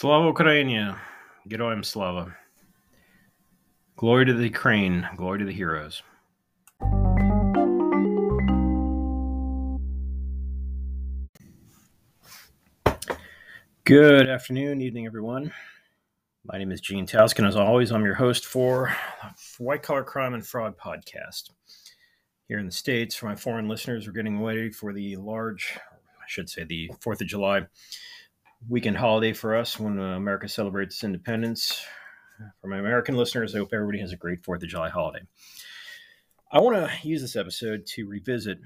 Slava Ukraine. Героям Slava. Glory to the Ukraine. Glory to the heroes. Good afternoon, evening, everyone. My name is Gene Tauskin. As always, I'm your host for White Collar Crime and Fraud podcast. Here in the States, for my foreign listeners, we're getting ready for the large, I should say, the 4th of July weekend holiday for us when uh, America celebrates independence. For my American listeners, I hope everybody has a great 4th of July holiday. I want to use this episode to revisit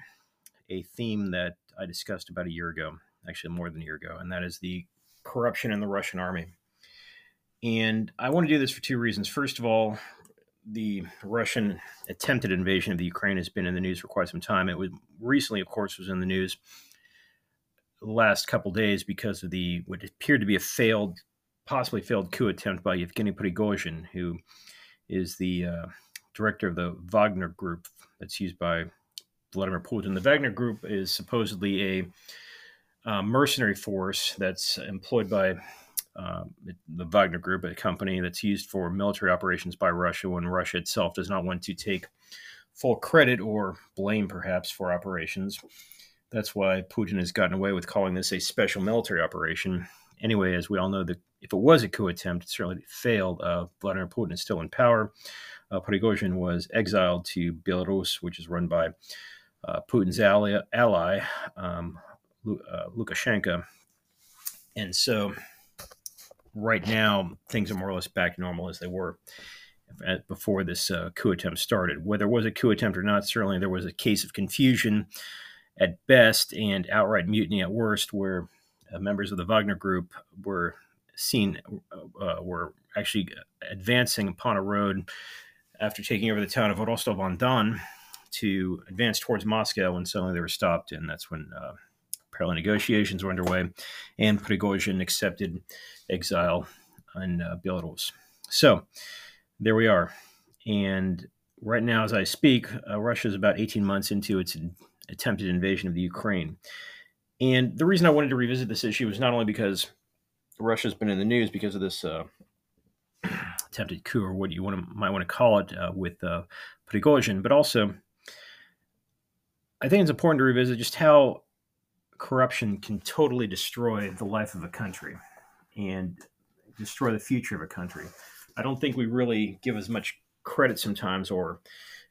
a theme that I discussed about a year ago, actually more than a year ago, and that is the corruption in the Russian army. And I want to do this for two reasons. First of all, the Russian attempted invasion of the Ukraine has been in the news for quite some time. It was recently, of course, was in the news the last couple days because of the what appeared to be a failed, possibly failed coup attempt by Yevgeny Prigozhin, who is the uh, director of the Wagner Group that's used by Vladimir Putin. The Wagner Group is supposedly a uh, mercenary force that's employed by uh, the Wagner Group, a company that's used for military operations by Russia when Russia itself does not want to take full credit or blame, perhaps, for operations. That's why Putin has gotten away with calling this a special military operation. Anyway, as we all know, that if it was a coup attempt, it certainly failed. Uh, Vladimir Putin is still in power. Uh, Prigozhin was exiled to Belarus, which is run by uh, Putin's ally, ally um, uh, Lukashenko. And so right now, things are more or less back to normal as they were before this uh, coup attempt started. Whether it was a coup attempt or not, certainly there was a case of confusion at best and outright mutiny at worst, where uh, members of the Wagner Group were seen uh, were actually advancing upon a road after taking over the town of Rostov on Don to advance towards Moscow, and suddenly they were stopped, and that's when uh, parallel negotiations were underway, and Prigozhin accepted exile in uh, Belarus. So there we are, and right now, as I speak, uh, Russia is about 18 months into its attempted invasion of the Ukraine. And the reason I wanted to revisit this issue was not only because Russia's been in the news because of this uh, attempted coup, or what you want to, might want to call it, uh, with uh, Prigozhin, but also I think it's important to revisit just how corruption can totally destroy the life of a country and destroy the future of a country. I don't think we really give as much credit sometimes, or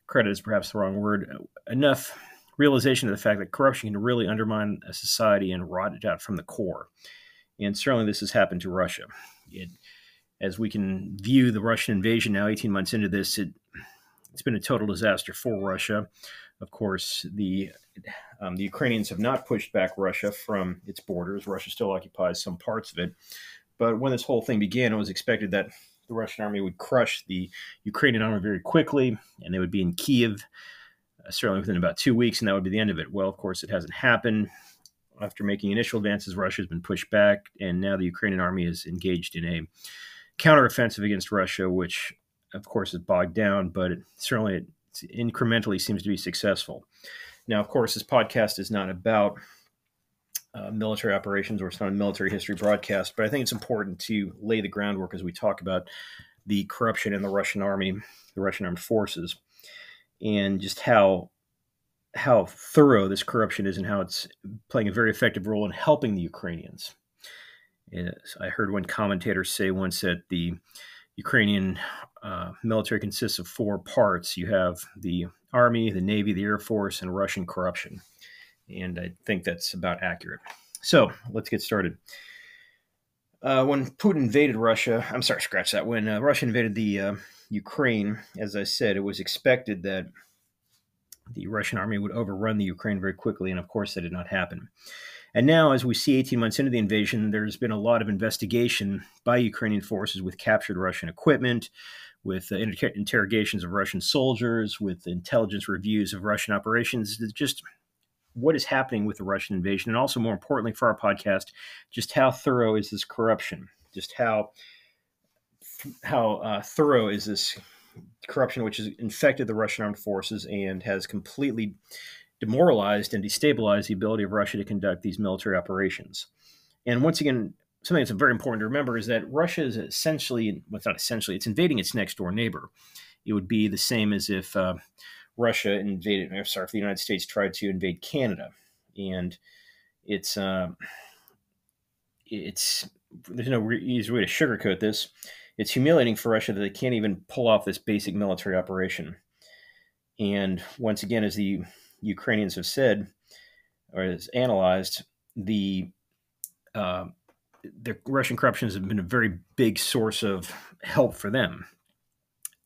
credit is perhaps the wrong word, enough realization of the fact that corruption can really undermine a society and rot it out from the core. And certainly this has happened to Russia. It, as we can view the Russian invasion now, 18 months into this, it, it's been a total disaster for Russia. Of course, the um, the Ukrainians have not pushed back Russia from its borders. Russia still occupies some parts of it. But when this whole thing began, it was expected that the Russian army would crush the Ukrainian army very quickly, and they would be in Kiev uh, certainly within about two weeks, and that would be the end of it. Well, of course, it hasn't happened. After making initial advances, Russia has been pushed back, and now the Ukrainian army is engaged in a counteroffensive against Russia, which, of course, is bogged down, but it, certainly it incrementally seems to be successful. Now, of course, this podcast is not about uh, military operations or it's not a military history broadcast, but I think it's important to lay the groundwork as we talk about the corruption in the Russian army, the Russian armed forces and just how how thorough this corruption is and how it's playing a very effective role in helping the Ukrainians. I heard one commentator say once that the Ukrainian uh, military consists of four parts. You have the army, the navy, the air force, and Russian corruption. And I think that's about accurate. So let's get started. Uh, when Putin invaded Russia, I'm sorry, scratch that. When uh, Russia invaded the uh, Ukraine, as I said, it was expected that the Russian army would overrun the Ukraine very quickly, and of course, that did not happen. And now, as we see 18 months into the invasion, there's been a lot of investigation by Ukrainian forces with captured Russian equipment, with uh, inter- interrogations of Russian soldiers, with intelligence reviews of Russian operations. It's just what is happening with the Russian invasion, and also, more importantly, for our podcast, just how thorough is this corruption? Just how how uh, thorough is this corruption, which has infected the Russian armed forces and has completely demoralized and destabilized the ability of Russia to conduct these military operations. And once again, something that's very important to remember is that Russia is essentially, well, not essentially, it's invading its next door neighbor. It would be the same as if uh, Russia invaded, or sorry, if the United States tried to invade Canada. And it's, uh, it's, there's no easy way to sugarcoat this. It's humiliating for Russia that they can't even pull off this basic military operation. And once again, as the Ukrainians have said, or as analyzed, the uh, the Russian corruption has been a very big source of help for them.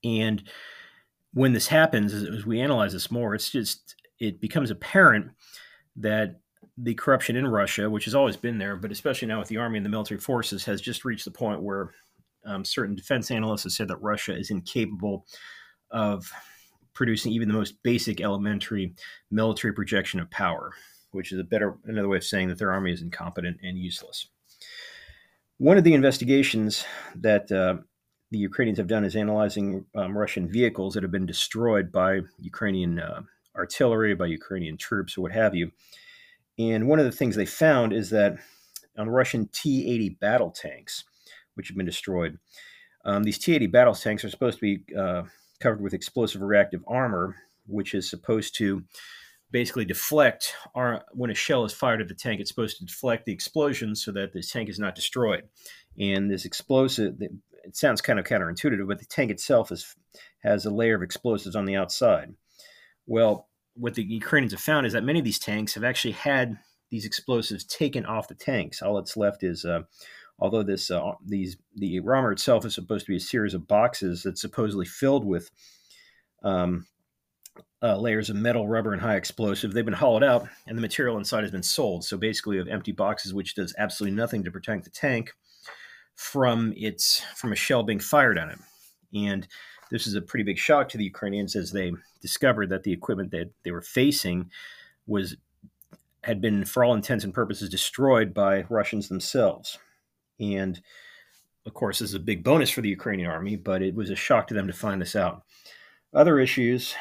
And when this happens, as we analyze this more, it's just it becomes apparent that the corruption in Russia, which has always been there, but especially now with the army and the military forces, has just reached the point where um, certain defense analysts have said that Russia is incapable of producing even the most basic elementary military projection of power, which is a better another way of saying that their army is incompetent and useless. One of the investigations that uh, the Ukrainians have done is analyzing um, Russian vehicles that have been destroyed by Ukrainian uh, artillery, by Ukrainian troops, or what have you. And one of the things they found is that on Russian T 80 battle tanks, which have been destroyed, um, these T 80 battle tanks are supposed to be uh, covered with explosive reactive armor, which is supposed to basically deflect our, when a shell is fired at the tank it's supposed to deflect the explosion so that the tank is not destroyed and this explosive it sounds kind of counterintuitive but the tank itself is has a layer of explosives on the outside well what the ukrainians have found is that many of these tanks have actually had these explosives taken off the tanks all that's left is uh, although this uh, these the armor itself is supposed to be a series of boxes that's supposedly filled with um, uh, layers of metal, rubber, and high explosive. They've been hollowed out, and the material inside has been sold. So basically, you have empty boxes, which does absolutely nothing to protect the tank from its from a shell being fired on it. And this is a pretty big shock to the Ukrainians as they discovered that the equipment that they were facing was had been, for all intents and purposes, destroyed by Russians themselves. And of course, this is a big bonus for the Ukrainian army, but it was a shock to them to find this out. Other issues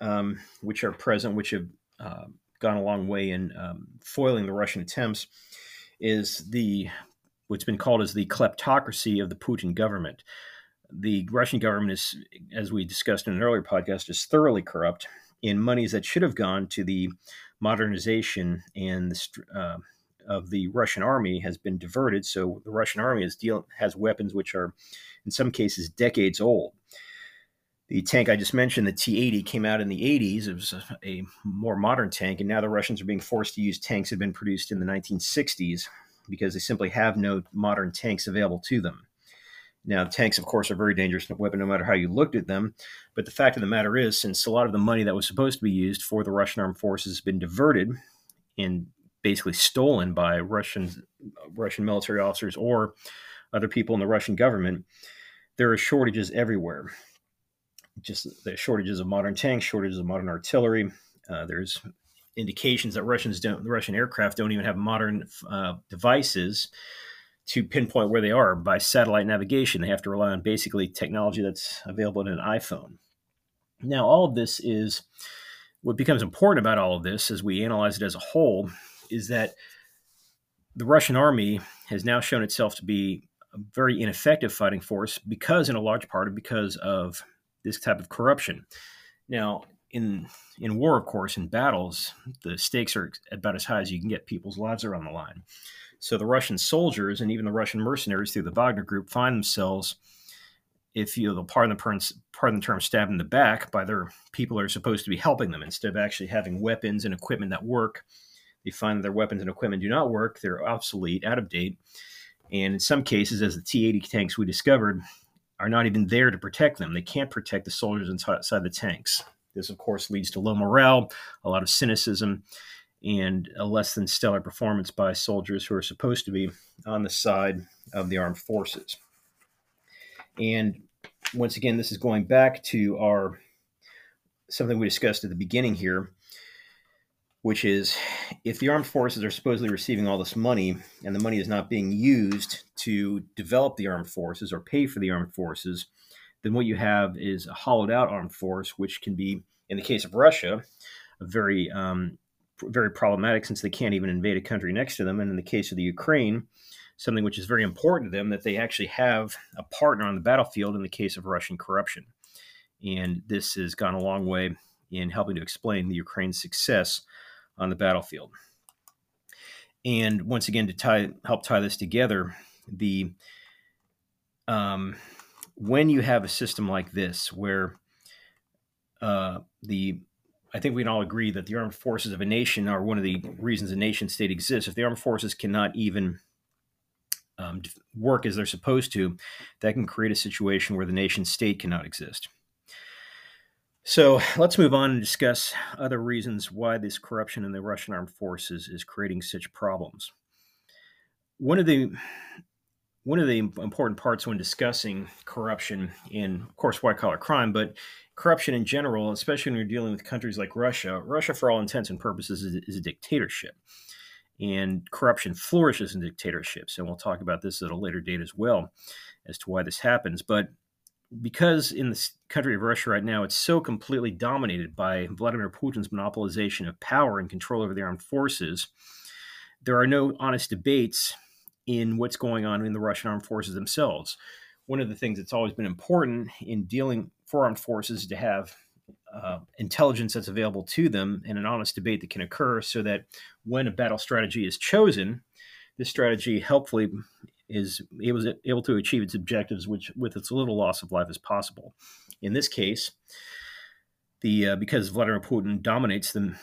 um, which are present, which have uh, gone a long way in um, foiling the Russian attempts, is the what's been called as the kleptocracy of the Putin government. The Russian government is, as we discussed in an earlier podcast, is thoroughly corrupt in monies that should have gone to the modernization and the, uh, of the Russian army has been diverted. So the Russian army is deal, has weapons which are, in some cases, decades old the tank I just mentioned, the T 80, came out in the 80s. It was a, a, more modern tank, and now the Russians are being forced to use tanks that have been produced in the 1960s because they simply have no modern tanks available to them. Now, tanks, of course, are very dangerous weapon no matter how you looked at them. But the fact of the matter is, since a lot of the money that was supposed to be used for the Russian armed forces has been diverted and basically stolen by Russian Russian military officers or other people in the Russian government, there are shortages everywhere just the shortages of modern tanks, shortages of modern artillery. Uh, there's indications that Russians don't, the Russian aircraft don't even have modern uh, devices to pinpoint where they are by satellite navigation. They have to rely on basically technology that's available in an iPhone. Now, all of this is what becomes important about all of this as we analyze it as a whole is that the Russian army has now shown itself to be a very ineffective fighting force because, in a large part, because of this type of corruption. Now, in in war, of course, in battles, the stakes are about as high as you can get. People's lives are on the line. So the Russian soldiers and even the Russian mercenaries through the Wagner Group find themselves, if you will pardon the, pardon the term, stabbed in the back by their people who are supposed to be helping them. Instead of actually having weapons and equipment that work, they find that their weapons and equipment do not work. They're obsolete, out of date. And in some cases, as the T 80 tanks we discovered, are not even there to protect them. They can't protect the soldiers inside the tanks. This, of course, leads to low morale, a lot of cynicism, and a less than stellar performance by soldiers who are supposed to be on the side of the armed forces. And once again, this is going back to our something we discussed at the beginning here which is if the armed forces are supposedly receiving all this money and the money is not being used to develop the armed forces or pay for the armed forces, then what you have is a hollowed out armed force, which can be, in the case of Russia, very um, very problematic since they can't even invade a country next to them. And in the case of the Ukraine, something which is very important to them that they actually have a partner on the battlefield in the case of Russian corruption. And this has gone a long way in helping to explain the Ukraine's success on the battlefield. And once again, to tie help tie this together, the um, when you have a system like this where uh, the I think we can all agree that the armed forces of a nation are one of the reasons a nation state exists. If the armed forces cannot even um, work as they're supposed to, that can create a situation where the nation state cannot exist. So let's move on and discuss other reasons why this corruption in the Russian armed forces is creating such problems. One of the one of the important parts when discussing corruption in, of course, white collar crime, but corruption in general, especially when you're dealing with countries like Russia, Russia, for all intents and purposes, is, is a dictatorship. And corruption flourishes in dictatorships. And we'll talk about this at a later date as well as to why this happens. But because in the country of Russia right now, it's so completely dominated by Vladimir Putin's monopolization of power and control over the armed forces, there are no honest debates in what's going on in the Russian armed forces themselves. One of the things that's always been important in dealing for armed forces to have uh, intelligence that's available to them and an honest debate that can occur so that when a battle strategy is chosen, this strategy helpfully is able, able to achieve its objectives, which with as little loss of life as possible. In this case, the uh, because Vladimir Putin dominates them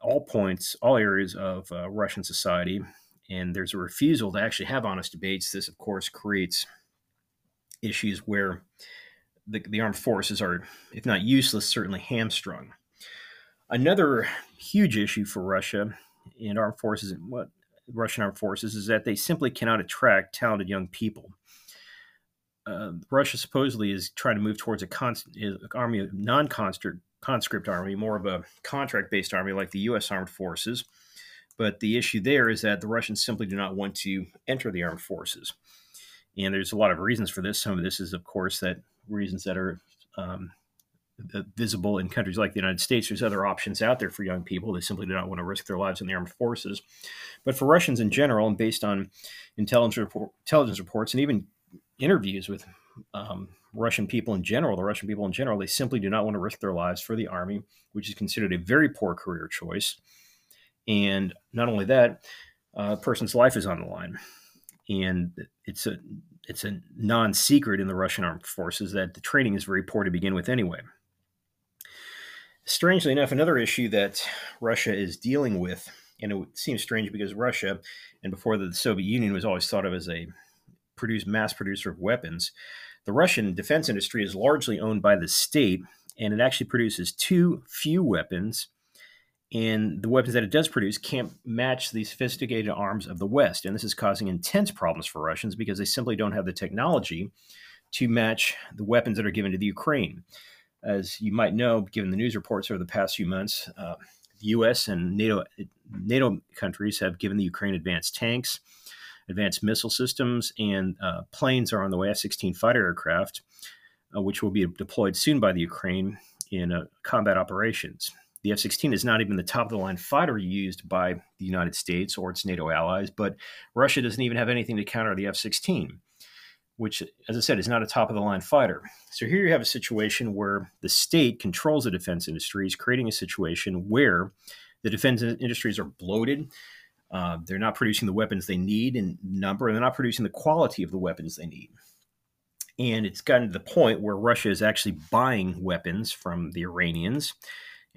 all points, all areas of uh, Russian society, and there's a refusal to actually have honest debates. This, of course, creates issues where the, the armed forces are, if not useless, certainly hamstrung. Another huge issue for Russia and armed forces, what Russian armed forces is that they simply cannot attract talented young people. Uh, Russia supposedly is trying to move towards a constant army, non-conscript conscript army, more of a contract-based army like the U.S. Armed Forces. But the issue there is that the Russians simply do not want to enter the armed forces, and there's a lot of reasons for this. Some of this is, of course, that reasons that are um, visible in countries like the United States. There's other options out there for young people. They simply do not want to risk their lives in the armed forces. But for Russians in general, and based on intelligence, report, intelligence reports and even interviews with um, Russian people in general, the Russian people in general, they simply do not want to risk their lives for the army, which is considered a very poor career choice. And not only that, a person's life is on the line. And it's a it's a non-secret in the Russian armed forces that the training is very poor to begin with anyway. Strangely enough, another issue that Russia is dealing with, and it seems strange because Russia, and before the Soviet Union, was always thought of as a produce mass producer of weapons. The Russian defense industry is largely owned by the state, and it actually produces too few weapons. And the weapons that it does produce can't match the sophisticated arms of the West. And this is causing intense problems for Russians because they simply don't have the technology to match the weapons that are given to the Ukraine. As you might know, given the news reports over the past few months, uh, the U.S. and NATO NATO countries have given the Ukraine advanced tanks, advanced missile systems, and uh, planes are on the way. F-16 fighter aircraft, uh, which will be deployed soon by the Ukraine in uh, combat operations. The F-16 is not even the top of the line fighter used by the United States or its NATO allies, but Russia doesn't even have anything to counter the F-16 which, as I said, is not a top of the line fighter. So here you have a situation where the state controls the defense industries, creating a situation where the defense industries are bloated. Uh, they're not producing the weapons they need in number, and they're not producing the quality of the weapons they need. And it's gotten to the point where Russia is actually buying weapons from the Iranians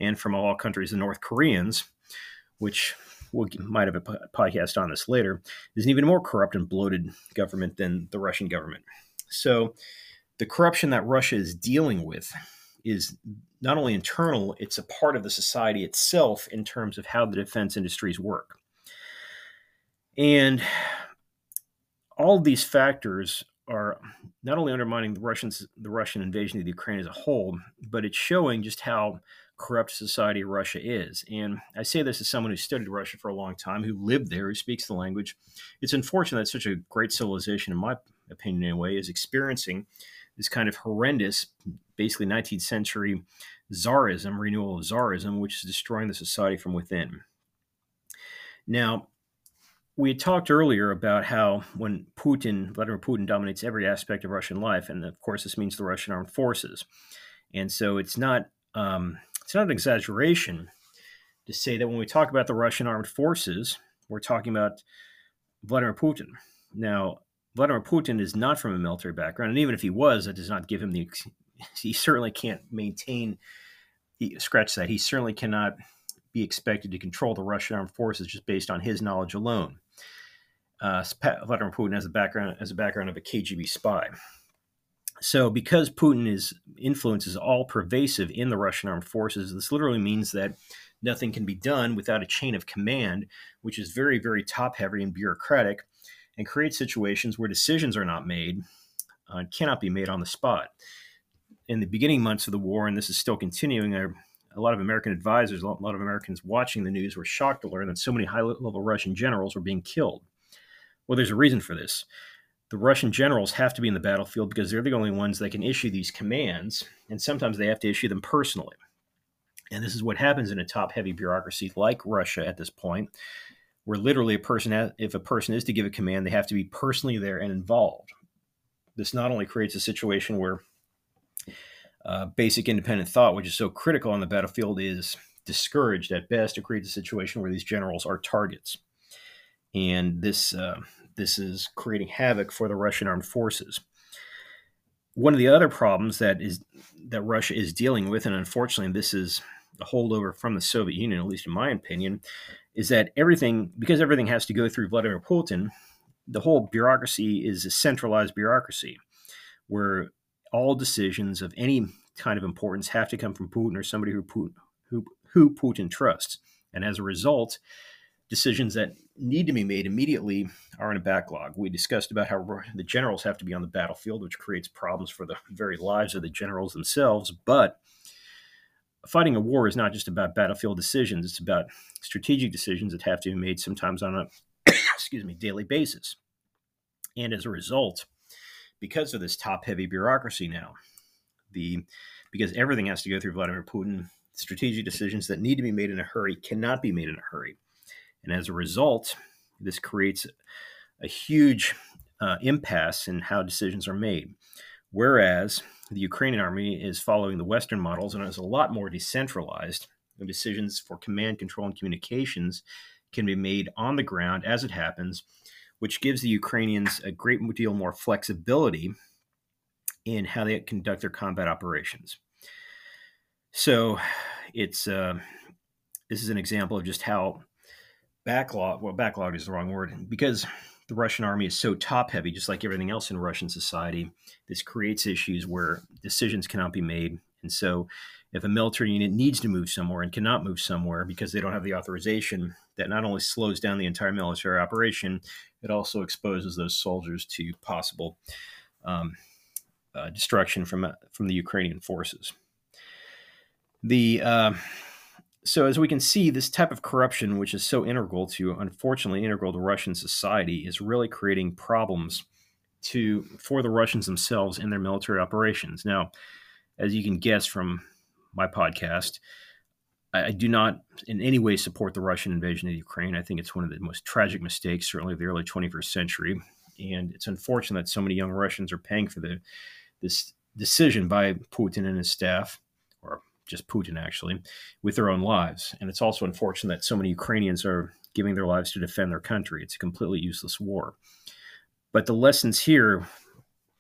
and from all countries, the North Koreans, which we might have a podcast on this later, is an even more corrupt and bloated government than the Russian government. So the corruption that Russia is dealing with is not only internal, it's a part of the society itself in terms of how the defense industries work. And all of these factors are not only undermining the Russians, the Russian invasion of the Ukraine as a whole, but it's showing just how corrupt society Russia is. And I say this as someone who studied Russia for a long time, who lived there, who speaks the language. It's unfortunate that such a great civilization, in my opinion anyway, is experiencing this kind of horrendous, basically 19th century czarism, renewal of czarism, which is destroying the society from within. Now, we had talked earlier about how when Putin, Vladimir Putin, dominates every aspect of Russian life, and of course this means the Russian armed forces, and so it's not um, it's not an exaggeration to say that when we talk about the Russian armed forces, we're talking about Vladimir Putin. Now, Vladimir Putin is not from a military background, and even if he was, that does not give him the. He certainly can't maintain. He, scratch that. He certainly cannot be expected to control the Russian armed forces just based on his knowledge alone. Uh, Vladimir Putin has a background as a background of a KGB spy. So, because Putin's influence is all pervasive in the Russian armed forces, this literally means that nothing can be done without a chain of command, which is very, very top heavy and bureaucratic, and creates situations where decisions are not made uh, cannot be made on the spot. In the beginning months of the war, and this is still continuing, a lot of American advisors, a lot of Americans watching the news were shocked to learn that so many high level Russian generals were being killed. Well, there's a reason for this. The Russian generals have to be in the battlefield because they're the only ones that can issue these commands, and sometimes they have to issue them personally. And this is what happens in a top heavy bureaucracy like Russia at this point, where literally a person, if a person is to give a command, they have to be personally there and involved. This not only creates a situation where uh, basic independent thought, which is so critical on the battlefield, is discouraged at best. It creates a situation where these generals are targets, and this uh, this is creating havoc for the Russian armed forces. One of the other problems that is that Russia is dealing with, and unfortunately, this is a holdover from the Soviet Union, at least in my opinion, is that everything because everything has to go through Vladimir Putin, the whole bureaucracy is a centralized bureaucracy where all decisions of any kind of importance have to come from Putin or somebody who Putin, who, who Putin trusts, and as a result, decisions that need to be made immediately are in a backlog. We discussed about how the generals have to be on the battlefield, which creates problems for the very lives of the generals themselves. But fighting a war is not just about battlefield decisions; it's about strategic decisions that have to be made sometimes on a excuse me daily basis. And as a result, because of this top-heavy bureaucracy now, the because everything has to go through Vladimir Putin, strategic decisions that need to be made in a hurry cannot be made in a hurry and as a result, this creates a huge uh, impasse in how decisions are made. Whereas the Ukrainian army is following the Western models and is a lot more decentralized. The decisions for command, control, and communications can be made on the ground as it happens, which gives the Ukrainians a great deal more flexibility in how they conduct their combat operations. So, it's uh, this is an example of just how backlog well backlog is the wrong word because the russian army is so top heavy just like everything else in russian society this creates issues where decisions cannot be made. And so if a military unit needs to move somewhere and cannot move somewhere because they don't have the authorization that not only slows down the entire military operation it also exposes those soldiers to possible um, uh, destruction from uh, from the ukrainian forces. The uh, so as we can see, this type of corruption, which is so integral to, unfortunately, integral to Russian society, is really creating problems to for the Russians themselves in their military operations. Now, as you can guess from my podcast, I, I do not in any way support the Russian invasion of Ukraine. I think it's one of the most tragic mistakes, certainly of the early 21st century, and it's unfortunate that so many young Russians are paying for the this decision by Putin and his staff just Putin actually, with their own lives. And it's also unfortunate that so many Ukrainians are giving their lives to defend their country. It's a completely useless war. But the lessons here,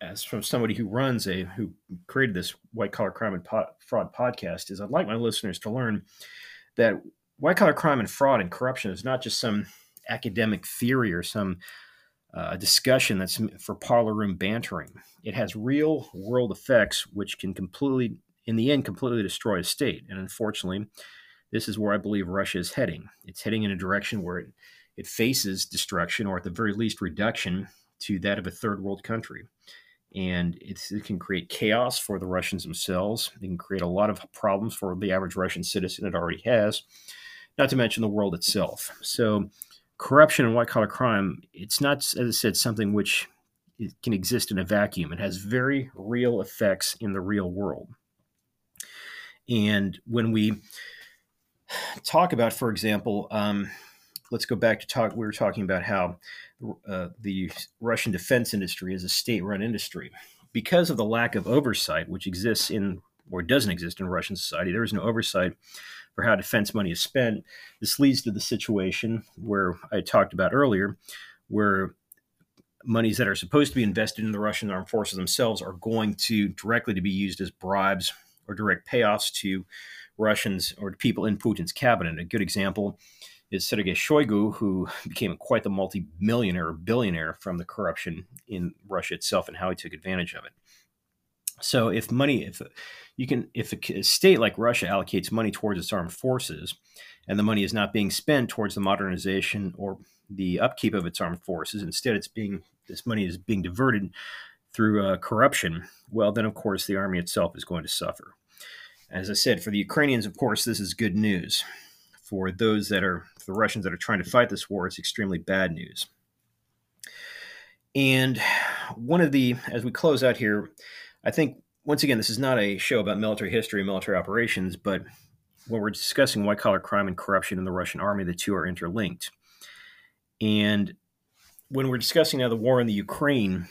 as from somebody who runs a who created this white collar crime and fraud podcast, is I'd like my listeners to learn that white collar crime and fraud and corruption is not just some academic theory or some uh, discussion that's for parlor room bantering. It has real world effects which can completely in the end completely destroy a state. And unfortunately, this is where I believe Russia is heading. It's heading in a direction where it, it faces destruction, or at the very least, reduction to that of a third world country. And it can create chaos for the Russians themselves. It can create a lot of problems for the average Russian citizen. It already has, not to mention the world itself. So, corruption and white collar crime, it's not, as I said, something which can exist in a vacuum. It has very real effects in the real world. And when we talk about, for example, um, let's go back to talk. We were talking about how uh, the Russian defense industry is a state-run industry because of the lack of oversight which exists in or doesn't exist in Russian society. There is no oversight for how defense money is spent. This leads to the situation where I talked about earlier, where monies that are supposed to be invested in the Russian armed forces themselves are going to directly to be used as bribes or direct payoffs to Russians or people in Putin's cabinet. A good example is Sergei Shoigu, who became quite the multi-millionaire or billionaire from the corruption in Russia itself and how he took advantage of it. So if money, if you can, if a state like Russia allocates money towards its armed forces, and the money is not being spent towards the modernization or the upkeep of its armed forces, instead it's being this money is being diverted through uh, corruption. Well, then of course the army itself is going to suffer. As I said, for the Ukrainians, of course, this is good news. For those that are the Russians that are trying to fight this war, it's extremely bad news. And one of the, as we close out here, I think once again, this is not a show about military history, and military operations, but when we're discussing white collar crime and corruption in the Russian army, the two are interlinked. And when we're discussing now the war in the Ukraine,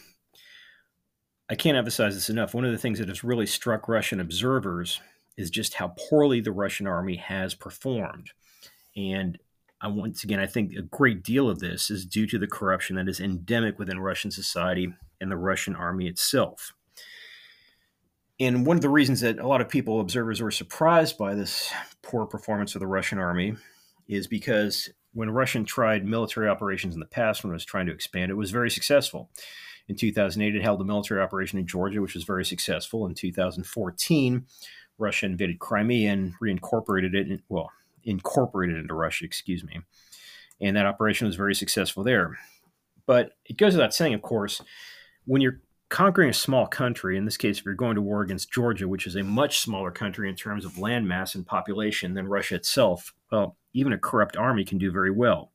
I can't emphasize this enough. One of the things that has really struck Russian observers is just how poorly the Russian army has performed. And I, once again, I think a great deal of this is due to the corruption that is endemic within Russian society and the Russian army itself. And one of the reasons that a lot of people, observers, were surprised by this poor performance of the Russian army is because when Russian tried military operations in the past, when it was trying to expand, it was very successful. In 2008, it held a military operation in Georgia, which was very successful. In 2014, Russia invaded Crimea and reincorporated it, in, well, incorporated into Russia, excuse me. And that operation was very successful there. But it goes without saying, of course, when you're conquering a small country, in this case, if you're going to war against Georgia, which is a much smaller country in terms of land mass and population than Russia itself, well, even a corrupt army can do very well.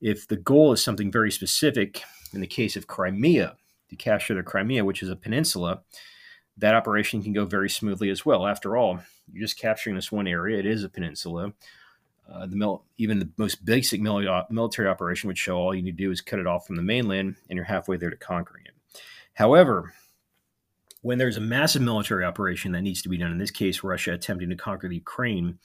If the goal is something very specific, in the case of Crimea, to capture the Crimea, which is a peninsula, that operation can go very smoothly as well. After all, you're just capturing this one area, it is a peninsula. Uh, the mil- even the most basic military operation would show all you need to do is cut it off from the mainland, and you're halfway there to conquering it. However, when there's a massive military operation that needs to be done, in this case, Russia attempting to conquer the Ukraine,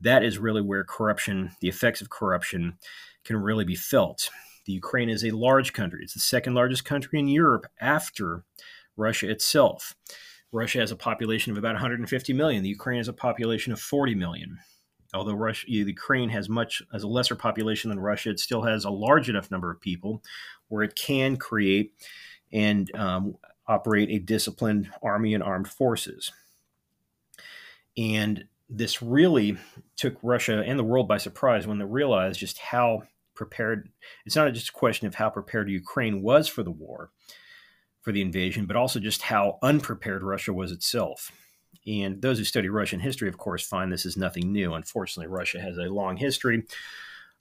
that is really where corruption, the effects of corruption, can really be felt. The Ukraine is a large country. It's the second largest country in Europe after Russia itself. Russia has a population of about 150 million. The Ukraine has a population of 40 million. Although Russia, the Ukraine has much as a lesser population than Russia, it still has a large enough number of people where it can create and um, operate a disciplined army and armed forces. And this really took Russia and the world by surprise when they realized just how prepared. It's not just a question of how prepared Ukraine was for the war, for the invasion, but also just how unprepared Russia was itself. And those who study Russian history, of course, find this is nothing new. Unfortunately, Russia has a long history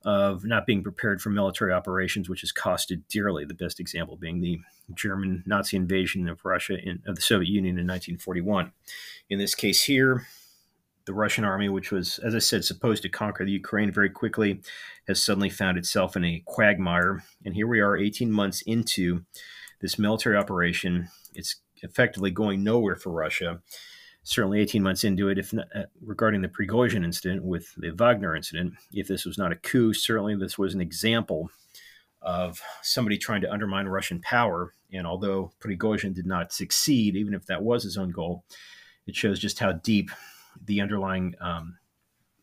of not being prepared for military operations, which has costed dearly. The best example being the German Nazi invasion of Russia in, of the Soviet Union in 1941. In this case here, the Russian army, which was, as I said, supposed to conquer the Ukraine very quickly, has suddenly found itself in a quagmire. And here we are, 18 months into this military operation. It's effectively going nowhere for Russia certainly 18 months into it, if not, uh, regarding the Prigozhin incident with the Wagner incident, if this was not a coup, certainly this was an example of somebody trying to undermine Russian power. And although Prigozhin did not succeed, even if that was his own goal, it shows just how deep the underlying um,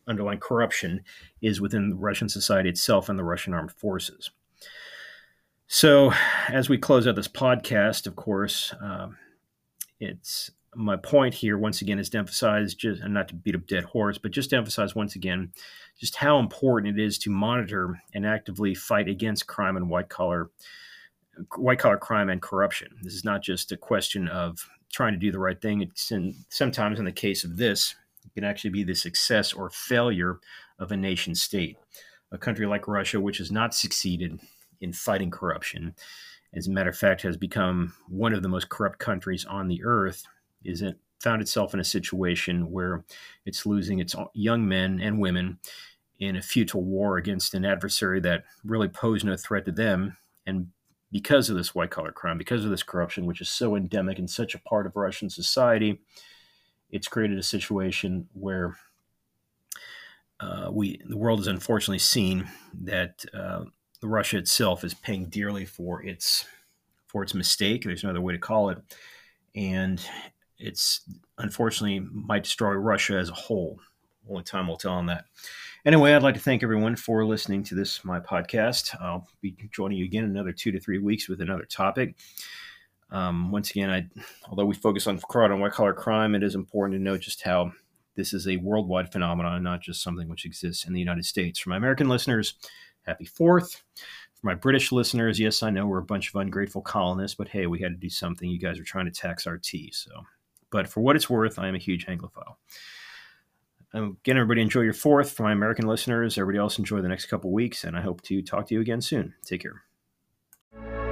underlying corruption is within Russian society itself and the Russian armed forces. So, as we close out this podcast, of course, um, it's my point here once again is to emphasize just and not to beat a dead horse but just to emphasize once again just how important it is to monitor and actively fight against crime and white collar white collar crime and corruption. This is not just a question of trying to do the right thing. It's in, sometimes in the case of this it can actually be the success or failure of a nation state. A country like russia which has not succeeded in fighting corruption as a matter of fact has become one of the most corrupt countries on the earth is it found itself in a situation where it's losing its young men and women in a futile war against an adversary that really posed no threat to them. And because of this white collar crime, because of this corruption, which is so endemic and such a part of Russian society, it's created a situation where uh, we the world has unfortunately seen that uh, Russia itself is paying dearly for its for its mistake. There's no other way to call it, and it's unfortunately might destroy Russia as a whole. Only time will tell on that. Anyway, I'd like to thank everyone for listening to this my podcast. I'll be joining you again in another two to three weeks with another topic. Um, once again, I although we focus on fraud and white collar crime, it is important to note just how this is a worldwide phenomenon, not just something which exists in the United States. For my American listeners, happy Fourth. For my British listeners, yes, I know we're a bunch of ungrateful colonists, but hey, we had to do something. You guys are trying to tax our tea, so. But for what it's worth, I am a huge Anglophile. Um, again, everybody enjoy your fourth. For my American listeners, everybody else enjoy the next couple weeks, and I hope to talk to you again soon. Take care.